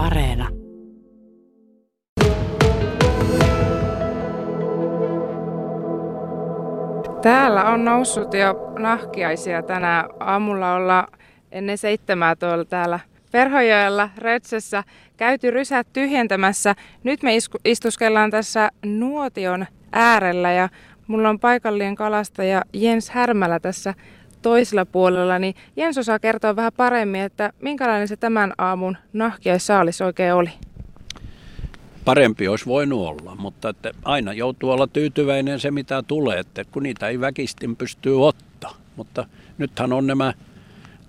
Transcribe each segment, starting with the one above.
Areena. Täällä on noussut jo nahkiaisia tänään. Aamulla olla ennen seitsemää tuolla täällä Perhojoella Rötsössä käyty rysät tyhjentämässä. Nyt me istuskellaan tässä nuotion äärellä ja mulla on paikallinen kalastaja Jens Härmälä tässä toisella puolella, niin Jens osaa kertoa vähän paremmin, että minkälainen se tämän aamun nahkiaissaalis oikein oli? Parempi olisi voinut olla, mutta että aina joutuu olla tyytyväinen se mitä tulee, että kun niitä ei väkistin pystyy ottaa. Mutta nythän on nämä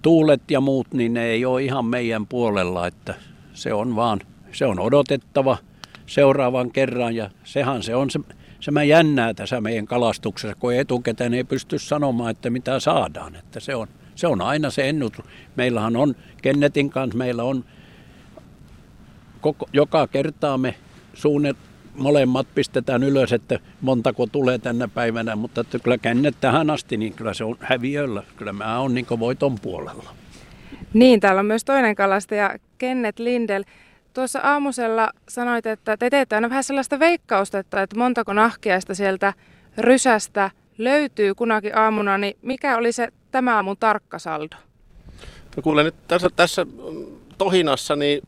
tuulet ja muut, niin ne ei ole ihan meidän puolella, että se on vaan, se on odotettava seuraavan kerran ja sehän se on se se mä jännää tässä meidän kalastuksessa, kun etukäteen ei pysty sanomaan, että mitä saadaan. Että se, on, se on aina se ennut. Meillähän on Kennetin kanssa, meillä on koko, joka kertaa me suunnet, molemmat pistetään ylös, että montako tulee tänä päivänä, mutta että kyllä Kennet tähän asti, niin kyllä se on häviöllä. Kyllä mä oon niin voiton puolella. Niin, täällä on myös toinen kalastaja, Kennet Lindel. Tuossa aamusella sanoit, että te teette aina vähän sellaista veikkausta, että montako nahkiaista sieltä rysästä löytyy kunakin aamuna, niin mikä oli se tämä aamun tarkka saldo? No kuule nyt tässä, tässä tohinassa niin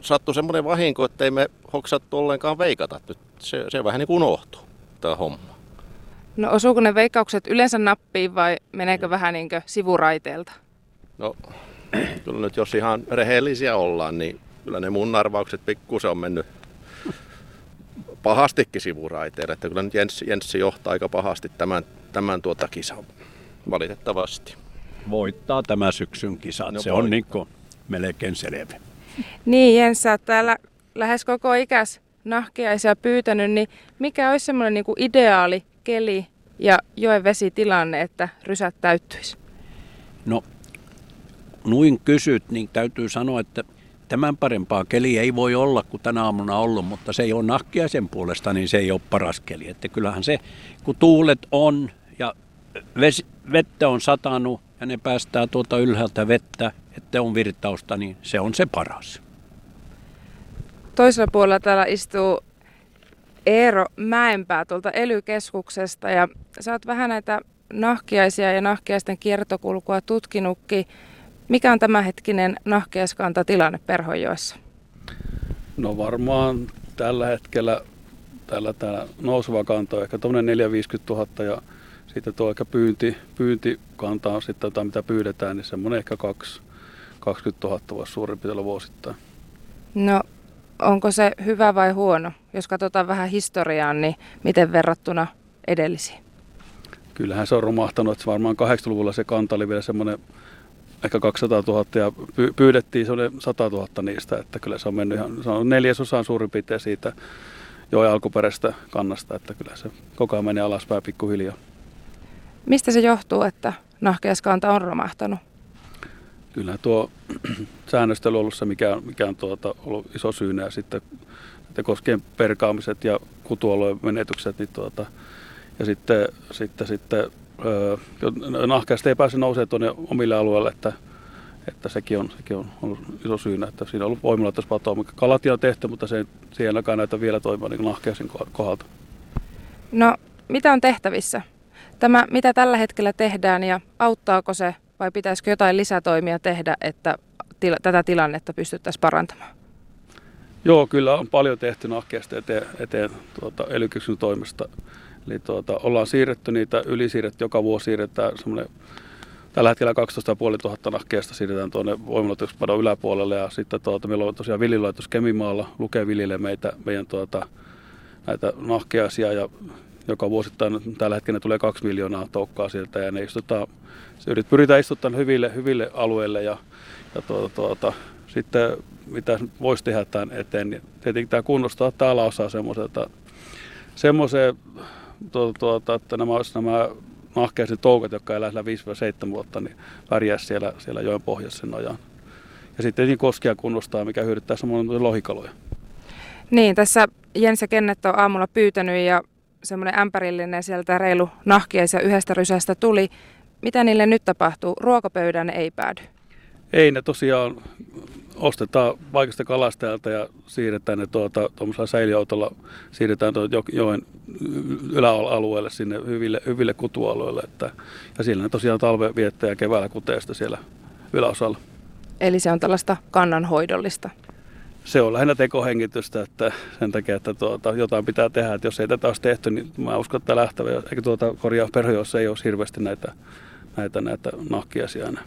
sattui semmoinen vahinko, että ei me hoksattu ollenkaan veikata. Nyt se, se vähän niin kuin unohtui tämä homma. No osuuko ne veikkaukset yleensä nappiin vai meneekö vähän niin sivuraiteelta? No kyllä nyt jos ihan rehellisiä ollaan, niin kyllä ne mun arvaukset pikkusen on mennyt pahastikin sivuraiteille. Että kyllä nyt Jenssi, Jenssi johtaa aika pahasti tämän, tämän tuota kisan valitettavasti. Voittaa tämä syksyn kisa. No, se voittaa. on niin kuin melkein selvä. Niin Jens, sä oot täällä lähes koko ikäs nahkeaisia pyytänyt, niin mikä olisi semmoinen niin ideaali keli ja joen vesitilanne, että rysät täyttyisi? No, noin kysyt, niin täytyy sanoa, että tämän parempaa keli ei voi olla kuin tänä aamuna ollut, mutta se ei ole nahkia sen puolesta, niin se ei ole paras keli. Että kyllähän se, kun tuulet on ja vesi, vettä on satanut ja ne päästää tuota ylhäältä vettä, että on virtausta, niin se on se paras. Toisella puolella täällä istuu Eero Mäenpää tuolta ely ja sä oot vähän näitä nahkiaisia ja nahkiaisten kiertokulkua tutkinutkin. Mikä on tämänhetkinen nahkeaskanta tilanne Perhojoessa? No varmaan tällä hetkellä tällä, täällä nouseva kanta on ehkä tuommoinen 450 000 ja sitten tuo ehkä pyynti, pyyntikanta on sitten jotain mitä pyydetään, niin semmoinen ehkä 2, 20 000 voisi suurin piirtein vuosittain. No onko se hyvä vai huono? Jos katsotaan vähän historiaa, niin miten verrattuna edellisiin? Kyllähän se on romahtanut, että varmaan 80-luvulla se kanta oli vielä semmoinen ehkä 200 000 ja pyydettiin se 100 000 niistä, että kyllä se on mennyt ihan, se on neljäsosaan suurin piirtein siitä jo alkuperäistä kannasta, että kyllä se koko ajan menee alaspäin pikkuhiljaa. Mistä se johtuu, että nahkeaskanta on romahtanut? Kyllä tuo säännöstely on ollut se, mikä, mikä on tuota, ollut iso syynä ja sitten että koskien perkaamiset ja kutuolojen menetykset, niin tuota, ja sitten, sitten, sitten nahkeasta ei pääse nousemaan tuonne omille alueille, että, että sekin, on, sekin on ollut iso syynä, että siinä on ollut voimalaitospatoa, mikä kalatia on tehty, mutta se, se ei ainakaan näytä vielä toimia niin nahkeasin kohdalta. No, mitä on tehtävissä? Tämä, mitä tällä hetkellä tehdään ja auttaako se vai pitäisikö jotain lisätoimia tehdä, että tila, tätä tilannetta pystyttäisiin parantamaan? Joo, kyllä on paljon tehty nahkeasta eteen, eteen tuota, ely toimesta. Eli tuota, ollaan siirretty niitä, ylisiirretty joka vuosi siirretään semmoinen Tällä hetkellä 12 500 nahkeesta siirretään tuonne voimalaitospadon yläpuolelle. Ja sitten tuota, meillä on tosiaan villilaitos Kemimaalla, lukee vilille meitä, meidän tuota, näitä nahkeaisia. Ja joka vuosittain tällä hetkellä tulee kaksi miljoonaa toukkaa sieltä. Ja ne istutaan, yrit, pyritään istuttamaan hyville, hyville alueille. Ja, ja tuota, tuota, sitten mitä voisi tehdä tämän eteen, niin tietenkin tämä kunnostaa täällä osaa semmoiselta semmoiseen tuota, tuota, että nämä olisi nämä nahkeisen toukat, jotka elää 5-7 vuotta, niin pärjää siellä, siellä joen pohjassa sen ajan. Ja sitten niin koskia kunnostaa, mikä hyödyttää samoin lohikaloja. Niin, tässä Jens ja Kennet on aamulla pyytänyt ja semmoinen ämpärillinen sieltä reilu nahkiaisia yhdestä rysästä tuli. Mitä niille nyt tapahtuu? Ruokapöydään ne ei päädy? Ei, ne tosiaan ostetaan paikasta kalastajalta ja siirretään ne tuota, tuommoisella säiliöautolla, siirretään tuota joen yläalueelle sinne hyville, hyville kutualueille. Että, ja siellä ne tosiaan talve viettää ja keväällä kuteesta siellä yläosalla. Eli se on tällaista kannanhoidollista. Se on lähinnä tekohengitystä, että sen takia, että tuota, jotain pitää tehdä. Että jos ei tätä olisi tehty, niin mä uskon, että lähtevä, eikä tuota korjaa perhe, jos ei olisi hirveästi näitä, näitä, näitä nahkiaisia enää.